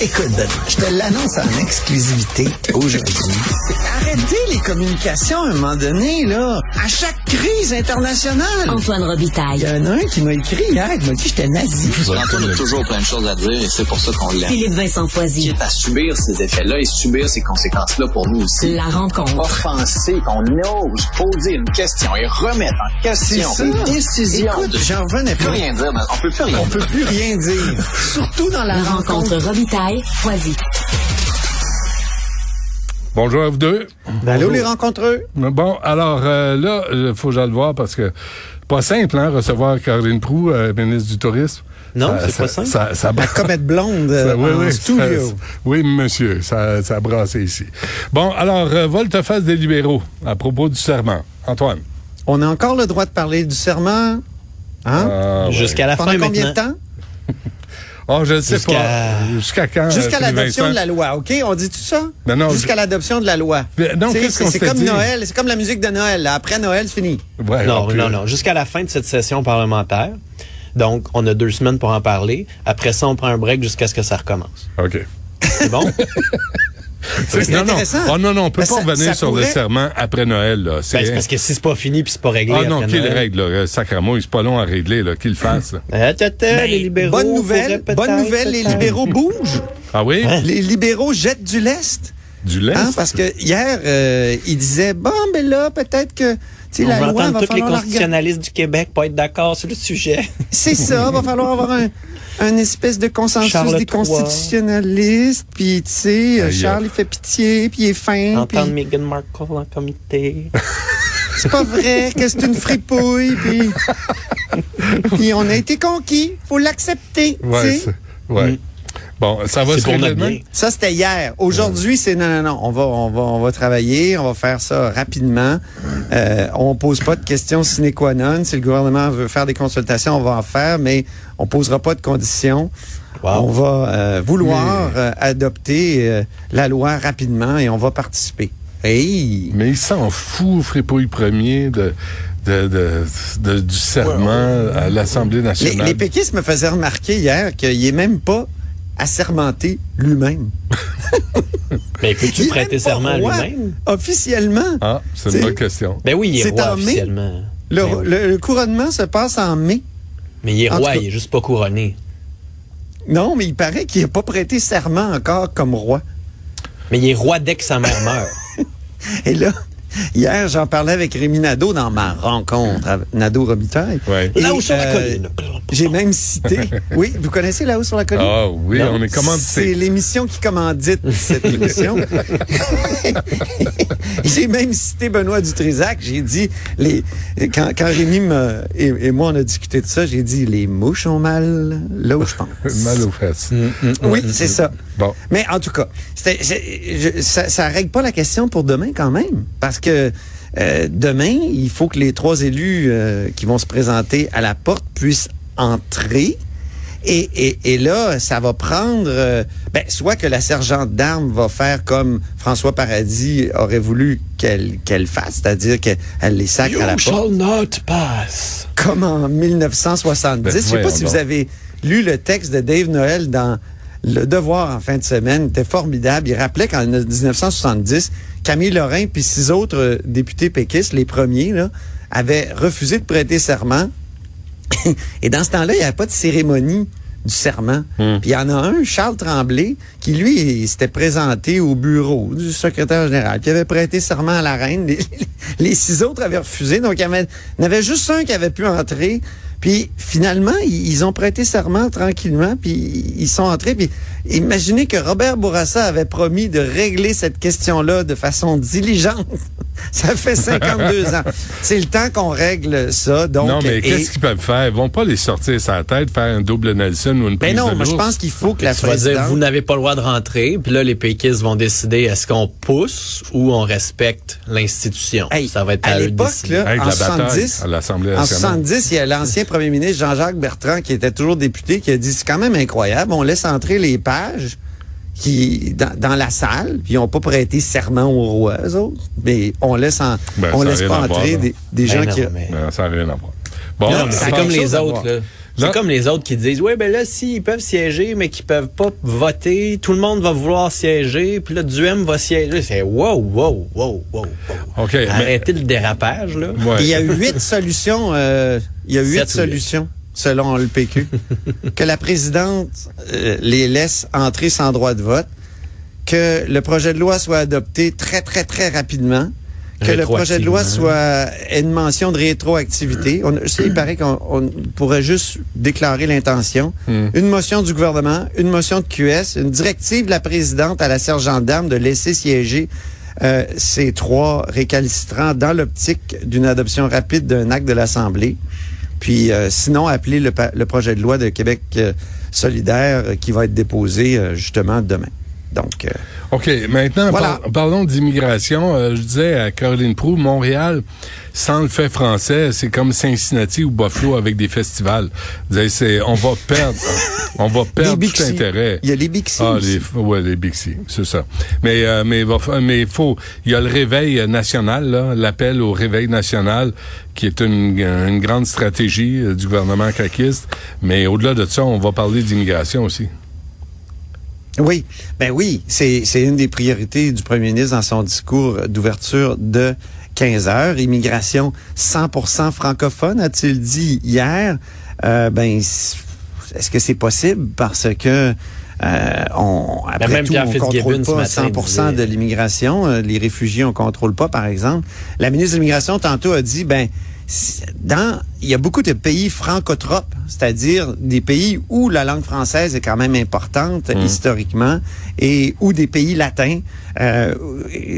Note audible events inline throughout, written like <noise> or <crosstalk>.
Écoute, Benoît, je te l'annonce en exclusivité aujourd'hui. Arrêtez les communications à un moment donné, là. À chaque crise internationale. Antoine Il Robitaille. y en a un qui m'a écrit hier, il m'a dit que j'étais nazi. Antoine a toujours plein de choses à dire et c'est pour ça qu'on l'aime. Philippe Vincent Foisy. Quitte à subir ces effets-là et subir ces conséquences-là pour nous aussi. La rencontre. Offenser, qu'on ose poser une question et remettre en question une décision. Écoute, de... j'en revenais plus pas. rien dire, mais on peut plus rien On peut plus rien dire. Surtout dans la La rencontre. rencontre Bonjour à vous deux. Allô, les rencontreux? Bon, alors euh, là, il faut que j'aille le voir parce que pas simple, hein, recevoir Caroline Proux, euh, ministre du Tourisme. Non, c'est ça- pas simple. Ça, ça, La comète blonde <laughs> ça- euh, oui, en oui, studio. ça- oui, monsieur, ça, ça a brassé ici. Bon, alors, euh, volte-face des libéraux à propos du serment. Antoine. On a encore le droit de parler du serment? Hein? Ah, ouais. Jusqu'à la Pendant fin combien de temps? Oh, je ne sais Jusqu'à- pas. Jusqu'à quand? Jusqu'à euh, l'adoption Vincent? de la loi, OK? On dit tout ça? Non, non, Jusqu'à je- l'adoption de la loi. Mais non, qu'est-ce c'est qu'on c'est comme dit? Noël, c'est comme la musique de Noël. là. Après Noël, c'est fini. Ouais, Non, non, non. Jusqu'à la fin de cette session parlementaire. Donc, on a deux semaines pour en parler. Après ça, on prend un break jusqu'à ce que ça recommence. OK. C'est bon? <laughs> C'est non, non. Oh, non, non, on peut Ben, pas ça- revenir ça sur le serment après Noël. Là. Ben, c'est parce que si c'est pas fini puis c'est pas réglé. Ah non, après qu'il Noël- règle, là. Euh, Sacrement, c'est pas long à régler, là. Qu'il le fasse. là. Ah, Ben, les libéraux. bonne nouvelle, bonne nouvelle, les libéraux bougent. Ah oui? Les libéraux jettent du lest. Du lait? Hein, parce que hier, euh, ils disaient, bon, mais là, peut-être que, tu sais, On la va loi entendre va tous les constitutionnalistes du Québec pas être d'accord sur le sujet. C'est ça, va falloir avoir un, un espèce de consensus Charles des III. constitutionnalistes, puis tu sais, euh. Charles, il fait pitié, puis il est fin, Entendre puis Meghan Markle en comité. <laughs> c'est pas vrai que c'est une fripouille, puis <laughs> puis on a été conquis, faut l'accepter, tu Ouais, sais. ouais. Mm. Bon, ça va C'est se pour régler notre demain? bien. Ça, c'était hier. Aujourd'hui, c'est non, non, non. On va, on va, on va travailler. On va faire ça rapidement. Euh, on pose pas de questions sine qua non. Si le gouvernement veut faire des consultations, on va en faire, mais on posera pas de conditions. Wow. On va euh, vouloir euh, adopter euh, la loi rapidement et on va participer. Hey! Mais il s'en fout, Fripouille premier, de, de, de, de- du serment à l'Assemblée Les, nationale. les péquistes me faisaient remarquer hier qu'il est même pas assermenté lui-même. <laughs> Ben, peux-tu prêter serment lui-même? Officiellement. Ah, c'est une bonne question. Ben oui, il est roi en mai. officiellement. Le, Ben oui. le- le couronnement se passe en mai. Mais il est en roi, il est juste pas couronné. Non, mais il paraît qu'il n'a pas prêté serment encore comme roi. Mais il est roi dès que sa mère meurt. <laughs> Et là, hier, j'en parlais avec Rémi Nadeau dans ma rencontre avec Nadeau Robitaille. Ouais. Et, Là où sur la euh, colline. J'ai même cité. <laughs> Oui, vous connaissez là-haut sur la colline? Ah oui, Non, on est C'est commandité. l'émission qui commandite cette émission. <laughs> j'ai même cité Benoît Dutrisac. J'ai dit, les, quand, quand Rémi me- et, et moi on a discuté de ça, j'ai dit, les mouches ont mal là où je pense. <laughs> Mal aux fesses. Mm. Oui, c'est ça. Bon. Mais en tout cas, c'est- je- ça, ça règle pas la question pour demain quand même, parce que euh, demain, il faut que les trois élus euh, qui vont se présenter à la porte puissent entrer. Et, et, et là, ça va prendre, euh, ben, soit que la sergente d'armes va faire comme François Paradis aurait voulu qu'elle qu'elle fasse, c'est-à-dire qu'elle les sacre à la You porte shall not pass. comme en 1970. Ben, Je sais pas si vous avez lu le texte de Dave Noël dans Le Devoir en fin de semaine. C'était formidable. Il rappelait qu'en 1970, Camille Lorrain puis six autres euh, députés péquistes, les premiers, là, avaient refusé de prêter serment. <laughs> Et dans ce temps-là, il n'y avait pas de cérémonie du serment. Hmm. Puis il y en a un, Charles Tremblay, qui lui il s'était présenté au bureau du secrétaire général, qui avait prêté serment à la reine. <laughs> Les, les six autres avaient refusé, donc il y, avait, il y en avait juste un qui avait pu entrer. Puis finalement, ils, ont prêté serment tranquillement, puis ils sont entrés. Puis imaginez que Robert Bourassa avait promis de régler cette question-là de façon diligente. <laughs> Ça fait 52 ans. C'est le temps qu'on règle ça. Donc, non, mais et- qu'est-ce qu'ils peuvent faire? Ils vont pas les sortir sa tête, faire un double Nelson ou une Ben prise non, de moi je pense qu'il faut que la Tu vas dire, présidente... vous n'avez pas le droit de rentrer, puis là, les péquistes vont décider est-ce qu'on pousse ou on respecte l'institution? Hey, ça va être à l'époque, là, Hey, en la bataille 70, à l'Assemblée En nationale. 70, il y a l'ancien premier ministre Jean-Jacques Bertrand qui était toujours député qui a dit c'est quand même incroyable, on laisse entrer les pages qui dans, dans la salle, puis ils n'ont pas prêté serment au roi, eux autres, mais on laisse en, Ben, on laisse pas entrer des, des Ben gens non, qui mais- Non, ça n'a rien à voir. Bon, c'est comme les autres, là. C'est comme les autres qui disent, ouais, ben là, si, ils peuvent siéger, mais qu'ils peuvent pas voter, tout le monde va vouloir siéger, puis là, Duhem va siéger. C'est wow, wow, wow, wow, wow. OK, mais- Arrêtez le dérapage, là. ouais. Il y a huit solutions, euh, il y a huit. solutions selon le PQ <laughs> que la présidente euh, les laisse entrer sans droit de vote, que le projet de loi soit adopté très très très rapidement, que le projet de loi soit une mention de rétroactivité. On, il paraît qu'on on pourrait juste déclarer l'intention. Hmm. Une motion du gouvernement, une motion de QS, une directive de la présidente à la sergente d'armes de laisser siéger euh, ces trois récalcitrants dans l'optique d'une adoption rapide d'un acte de l'Assemblée. Puis euh, sinon, appeler le, le projet de loi de Québec euh, solidaire euh, qui va être déposé justement demain. Donc, euh, OK, maintenant, Voilà. par- parlons d'immigration. Euh, je disais à Caroline Proux, Montréal, sans le fait français, c'est comme Cincinnati ou Buffalo avec des festivals. Je disais, c'est, on va perdre, on va perdre tout intérêt. Il y a les Bixi Ah, aussi. les, ouais, les Bixi, c'est ça. Mais, euh, mais, mais il faut, il y a le réveil national, l'appel au réveil national, qui est une, une grande stratégie euh, du gouvernement caquiste. Mais au-delà de ça, on va parler d'immigration aussi. Oui, ben oui, c'est c'est une des priorités du premier ministre dans son discours d'ouverture de 15 heures. Immigration 100% francophone, a-t-il dit hier. Euh, ben, est-ce que c'est possible? Parce que euh, on, après même tout, on contrôle pas matin, 100% de l'immigration. Euh, les réfugiés, on contrôle pas, par exemple. La ministre de l'immigration tantôt a dit, ben, dans, il y a beaucoup de pays francotropes, c'est-à-dire des pays où la langue française est quand même importante historiquement et où des pays latins, euh,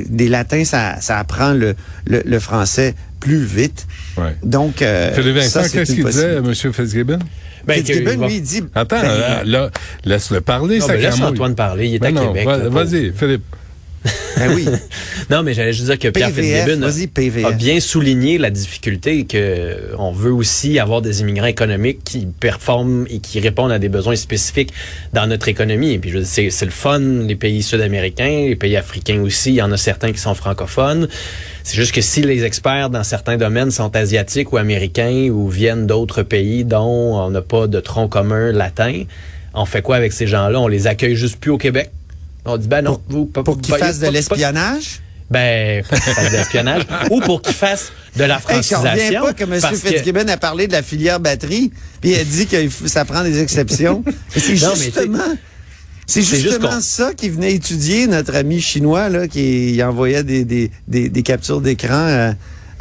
des latins, ça, ça apprend le, le, le français plus vite. Ouais. Donc, euh, qu'est-ce qu'il disait. M. Fitzgibbon? Ben, Fitzgibbon, va- lui, il dit... Attends, ben, là, là, laisse-le parler, Non, ça ben, laisse. Antoine parler, il est Ben à non, Québec. va-. Vas-y, Philippe. Ben oui. <laughs> Non, mais j'allais juste dire que Pierre PVF, a- a bien souligné la difficulté que on veut aussi avoir des immigrants économiques qui performent et qui répondent à des besoins spécifiques dans notre économie. Et puis, c'est, c'est le fun, les pays sud-américains, les pays africains aussi, il y en a certains qui sont francophones. C'est juste que si les experts dans certains domaines sont asiatiques ou américains ou viennent d'autres pays dont on n'a pas de tronc commun latin, on fait quoi avec ces gens-là? On les accueille juste plus au Québec? On dit, ben non, vous, pas- Pour qu'ils pas- fassent de l'espionnage? ben, pour qu'il fasse de l'espionnage <laughs> ou pour qu'il fasse de la Hey, je francisation. pas que M. que- Fitzgibbon a parlé de la filière batterie, puis il a dit que ça prend des exceptions. <laughs> C'est justement, c'est c'est juste justement ça qui venait étudier notre ami chinois là, qui envoyait des, des, des, des captures d'écran euh,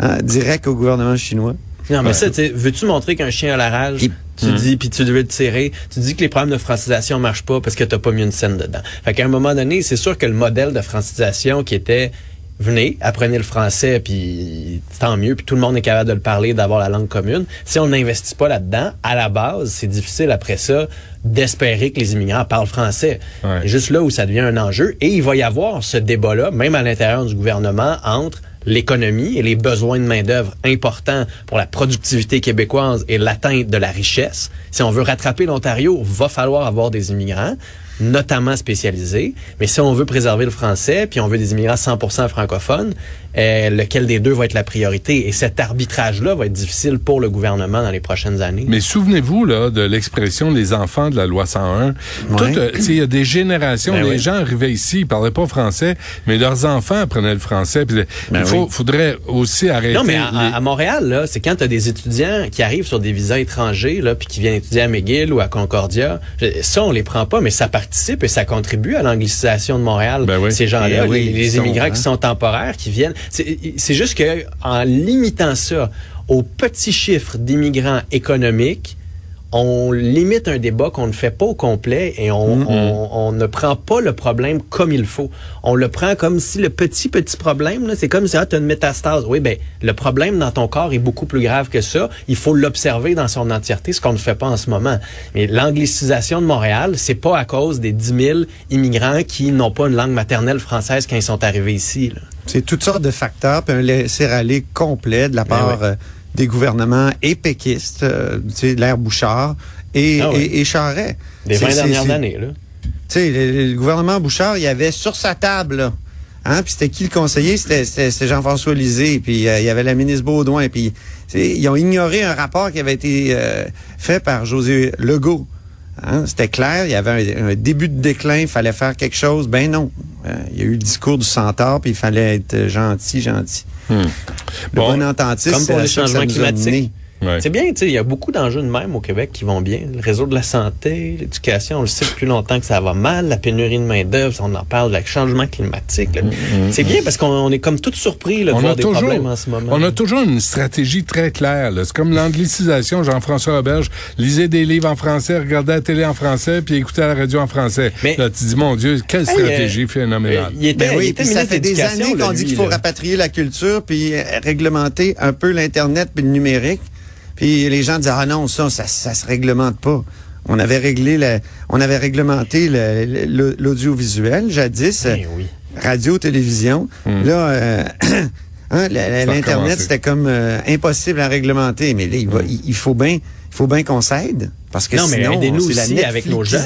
euh, direct au gouvernement chinois. Non, mais ça, tu sais, veux-tu montrer qu'un chien a la rage? Puis- tu dis, puis tu veux le tirer. Tu dis que les problèmes de francisation marchent pas parce que t'as pas mis une scène dedans. Fait qu'à un moment donné, c'est sûr que le modèle de francisation qui était venez, apprenez le français, puis tant mieux, puis tout le monde est capable de le parler, d'avoir la langue commune. Si on n'investit pas là-dedans, à la base, c'est difficile après ça d'espérer que les immigrants parlent français. Ouais. Juste là où ça devient un enjeu. Et il va y avoir ce débat-là, même à l'intérieur du gouvernement, entre l'économie et les besoins de main-d'œuvre importants pour la productivité québécoise et l'atteinte de la richesse. Si on veut rattraper l'Ontario, va falloir avoir des immigrants notamment spécialisés. Mais si on veut préserver le français, puis on veut des immigrants 100% francophones, euh, lequel des deux va être la priorité? Et cet arbitrage-là va être difficile pour le gouvernement dans les prochaines années. Mais souvenez-vous là de l'expression des enfants de la loi 101. Tout, euh, il y a des générations, Ben les oui. gens arrivaient ici, ils parlaient pas français, mais leurs enfants apprenaient le français. Puis il faut, faudrait aussi arrêter. Ben Non, mais à, les- à- à Montréal, là, c'est quand tu as des étudiants qui arrivent sur des visas étrangers, là, puis qui viennent étudier à McGill ou à Concordia. Ça, on les prend pas, mais ça participe et ça contribue à l'anglicisation de Montréal. Ben oui. Ces gens-là, oui, les, sont, immigrants hein. qui sont temporaires, qui viennent. C'est juste que en limitant ça, au petit chiffre d'immigrants économiques, on limite un débat qu'on ne fait pas au complet et on, on, on ne prend pas le problème comme il faut. On le prend comme si le petit, petit problème, là, c'est comme si ah, tu as une métastase. Oui, ben le problème dans ton corps est beaucoup plus grave que ça. Il faut l'observer dans son entièreté, ce qu'on ne fait pas en ce moment. Mais l'anglicisation de Montréal, c'est pas à cause des 10 000 immigrants qui n'ont pas une langue maternelle française quand ils sont arrivés ici. C'est toutes sortes de facteurs, puis un laisser-aller complet de la Ben part ouais. euh, des gouvernements et péquistes, euh, tu sais, l'air Bouchard et, Ah oui. et, et Charest. Des C'est- 20 c'est- dernières années. Là. Tu sais, le, le gouvernement Bouchard, il y avait sur sa table, là, hein, puis c'était qui le conseiller? C'était, Jean-François Lisée, puis euh, il y avait la ministre Baudouin, puis ils ont ignoré un rapport qui avait été euh, fait par José Legault. Hein, c'était clair, il y avait un, un début de déclin, il fallait faire quelque chose. Ben non. Euh, il y a eu le discours du centaure, puis il fallait être gentil, gentil. Le Bon, bon ententiste, comme pour les changements climatiques. Ouais. C'est bien, tu sais, il y a beaucoup d'enjeux de même au Québec qui vont bien. Le réseau de la santé, l'éducation, on le sait depuis longtemps que ça va mal. La pénurie de main-d'œuvre, on en parle, le changement climatique. là. C'est bien parce qu'on on est comme tous surpris là, de On voir a, des toujours, problèmes en ce moment. on a toujours une stratégie très claire. C'est comme l'anglicisation, Jean-François Auberge. Lisez des livres en français, regardez la télé en français, puis écoutez la radio en français. Mais- là, tu dis, mon Dieu, quelle Hey, stratégie euh, phénoménale. il était, Ben il oui, était puis ça fait des années qu'on dit qu'il faut là. rapatrier la culture puis euh, réglementer un peu l'internet puis le numérique. Puis les gens disaient ah non ça ça ça se réglemente pas. On avait réglé la, on avait réglementé le- le- l'audiovisuel jadis, Eh oui. radio, télévision. Là, euh, <clears throat> hein, l'internet c'était comme euh, impossible à réglementer. Mais là, il, va- il- il faut bien, faut bien qu'on s'aide parce que Non, mais sinon aidez-nous c'est la avec nos jeunes.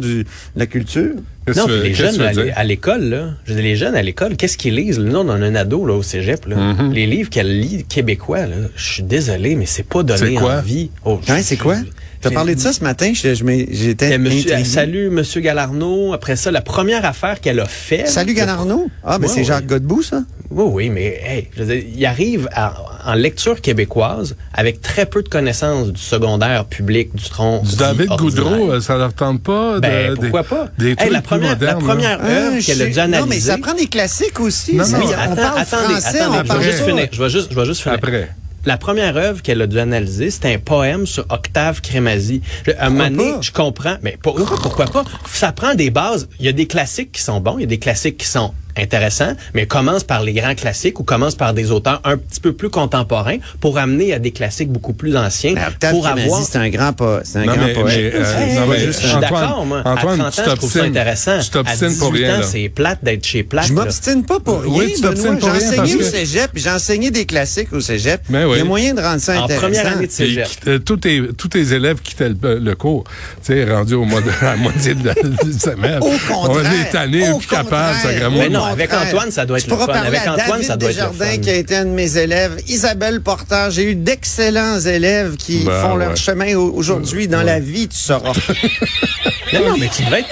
De la culture. Qu'est-ce Non, puis les jeunes tu à l'école, là, je veux dire, les jeunes à l'école, qu'est-ce qu'ils lisent? Nous, on a un ado là, au cégep. Là. Mm-hmm. Les livres qu'elle lit québécois, là, je suis désolé, mais c'est pas donné C'est quoi? envie. Oh, Hein, c'est quoi? T'as c'est- parlé de ça ce matin, j'étais monsieur, intrigué. salut, Monsieur Galarno. Après ça, la première affaire qu'elle a fait. Salut Ganarno. Ah, mais Ouais, c'est ouais. Jacques Godbout, ça? Oui, oui, mais hey, je veux dire, il arrive à- en lecture québécoise avec très peu de connaissances du secondaire public, du tronc. Du David. Goudreau, euh, ça leur tente pas? de- Ben, des- pourquoi pas? Des Hey, la première, modernes, première œuvre Ah, qu'elle a dû Non, mais analyser. ça prend des classiques aussi. Non, ça. non, on Attends, parle attendez, français, attendez, on je vais juste finir. Je vais juste, je vais juste finir. Après. La première œuvre qu'elle a dû analyser, c'était un poème sur Octave Crémazie. Je- Un moment donné, pas? je comprends, mais pour- pourquoi pas? Ça prend des bases. Il y a des classiques qui sont bons, il y a des classiques qui sont intéressants, mais commence par les grands classiques ou commence par des auteurs un petit peu plus contemporains pour amener à des classiques beaucoup plus anciens. Mais Octave pour avoir c'est un grand, po- c'est un Non, grand mais- poète. mais, euh, non, mais, je suis Antoine, d'accord, moi. Antoine, à 30 tu ans, je trouve ça t'obstines. intéressant. Tu t'obstines à 18 pour rien, c'est plate d'être chez plate. Je m'obstine pas pour rien, Oui, tu t'obstines pour J'ai rien enseigné parce au que- cégep, j'ai enseigné des classiques au cégep. Ben oui. Il y a moyen de rendre ça En intéressant. première année de cégep. euh, tous, tes, tous tes élèves quittaient le, le cours. Tu sais, rendu au mois de, <laughs> à la moitié de la semaine. Au contraire. On est tanné, au plus capable, ça non, avec. Antoine, ça doit être Tu le fun. Avec Antoine, David ça doit être le Desjardins, fun. qui a été un de mes élèves. Isabelle Porter, j'ai eu d'excellents élèves qui Ben, font ouais. leur chemin au- aujourd'hui dans la vie, tu sauras. <laughs> Non, non, mais tu devais être,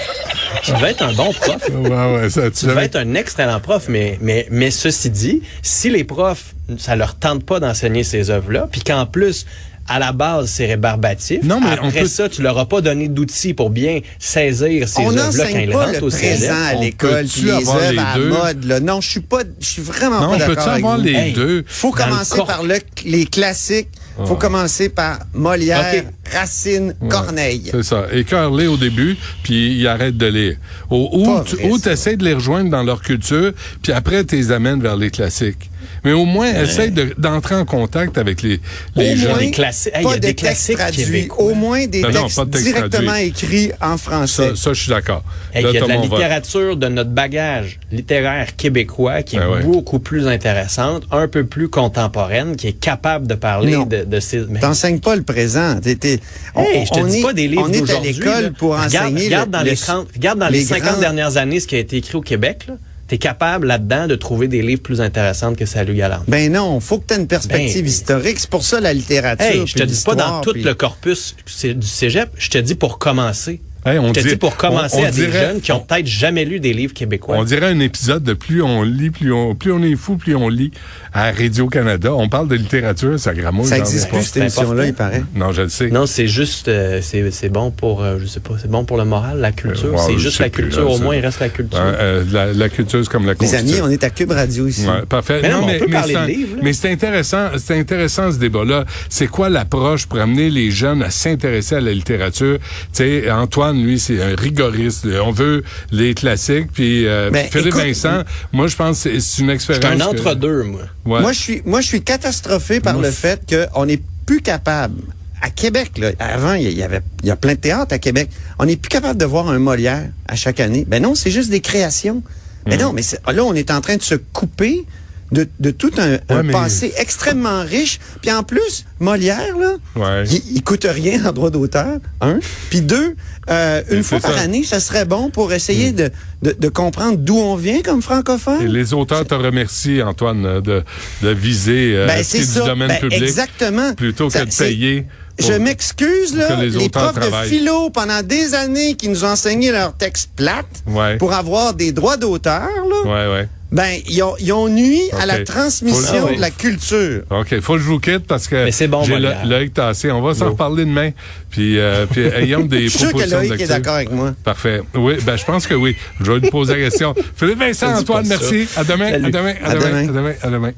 tu devais être un bon prof. Ouais, ouais, ça, tu Tu devais savais- être un excellent prof, mais, mais, mais ceci dit, si les profs, ça leur tente pas d'enseigner ces œuvres-là, puis qu'en plus, à la base, c'est rébarbatif. Non, mais on Après peut- ça, tu leur as pas donné d'outils pour bien saisir ces On œuvres-là quand ils rentrent le au présent à On l'école, puis les œuvres à la deux? mode. Là? Non, je suis pas, je suis vraiment Non, pas d'accord avec avoir vous. les Hey, deux? faut le commencer par le, les classiques. faut commencer par Molière. Racine, Corneille. C'est ça. Écœure-les au début, puis ils arrêtent de lire. Ou, tu essaies de les rejoindre dans leur culture, puis après, tu les amènes vers les classiques. Mais au moins, essaye de- d'entrer en contact avec les, les Au gens. moins, Des classiques- Hey, il y pas a de des textes classiques traduits. québécois. Au moins des Non, non, textes pas de textes directement traduits. écrits en français. Ça, ça, je suis d'accord. Hey, il y a de la littérature de notre bagage littéraire québécois qui est ouais. beaucoup plus intéressante, un peu plus contemporaine, qui est capable de parler Non. de, de ces... mais- T'enseignes pas le présent. On- Hey, je te on dis est- pas des livres On est à d'aujourd'hui, l'école pour regarde, enseigner. regarde le- dans le- les 30, regarde dans les, les 50 grands- dernières années ce qui a été écrit au Québec. Tu es capable là-dedans de trouver des livres plus intéressants que Salut Galante. Ben non, faut que tu aies une perspective Ben, historique. C'est pour ça la littérature. Hey, je te dis pas dans tout puis- le corpus du cégep, je te dis pour commencer. Hey, on Je te dit- dis pour commencer on- on à des dirait- jeunes qui ont peut-être jamais lu des livres québécois. On dirait un épisode de plus on lit, plus on, plus on est fou, plus on lit à Radio-Canada. On parle de littérature, ça gramouille. Ça j'en existe reviens plus, cette émission-là, il paraît. Non, je le sais. Non, c'est juste, euh, c'est c'est bon pour, euh, je sais pas, c'est bon pour le moral, la culture. Euh, c'est juste la plus, culture. là, Au moins, il reste la culture. Hein, euh, la, la culture, c'est comme la Les constitution. amis, on est à Cube Radio ici. Ouais, parfait. Mais non, mais on peut parler c'est de un- livres, là. mais c'est intéressant, c'est intéressant ce débat-là. C'est quoi l'approche pour amener les jeunes à s'intéresser à la littérature? Tu sais, Antoine, lui, c'est un rigoriste. On veut les classiques. Puis, euh, Ben, Philippe écoute, Vincent, moi, je pense que c'est- c'est une C'est expérience. un que- entre-deux, moi. Ouais. Moi, je suis, moi, je suis catastrophé par Moi, le fait qu'on n'est plus capable. À Québec, là, avant, il y, avait, il y a plein de théâtres à Québec. On n'est plus capable de voir un Molière à chaque année. Ben non, c'est juste des créations. Ben Mm. non, mais c'est- là, on est en train de se couper de, de tout un, un mais- passé extrêmement riche. Puis en plus, Molière, là, Ouais. il, il coûte rien en droit d'auteur, un. Puis deux, euh, une fois par ça. année, ça serait bon pour essayer de, de, de comprendre d'où on vient comme francophone. Et les auteurs te remercient, Antoine, de, de viser euh, Ben, c'est du domaine Ben, public exactement. plutôt Ça- que de payer. Je m'excuse, là. les profs de philo, pendant des années, qui nous enseigné leurs textes plates Ouais. pour avoir des droits d'auteur, là, Ouais, ouais. Ben, ils ont, ils ont nui à la transmission le- de la culture. OK, faut que je vous quitte parce que Mais c'est bon, j'ai l'œil tassé. On va s'en reparler demain. Puis, euh, puis <laughs> ayons des Je suis sûr que propositions est d'accord avec moi. Parfait. Oui, ben je pense que oui. Je vais lui poser la question. <laughs> Philippe Vincent, Je Antoine, merci. À demain, à demain, à, À demain, demain. à demain, à demain.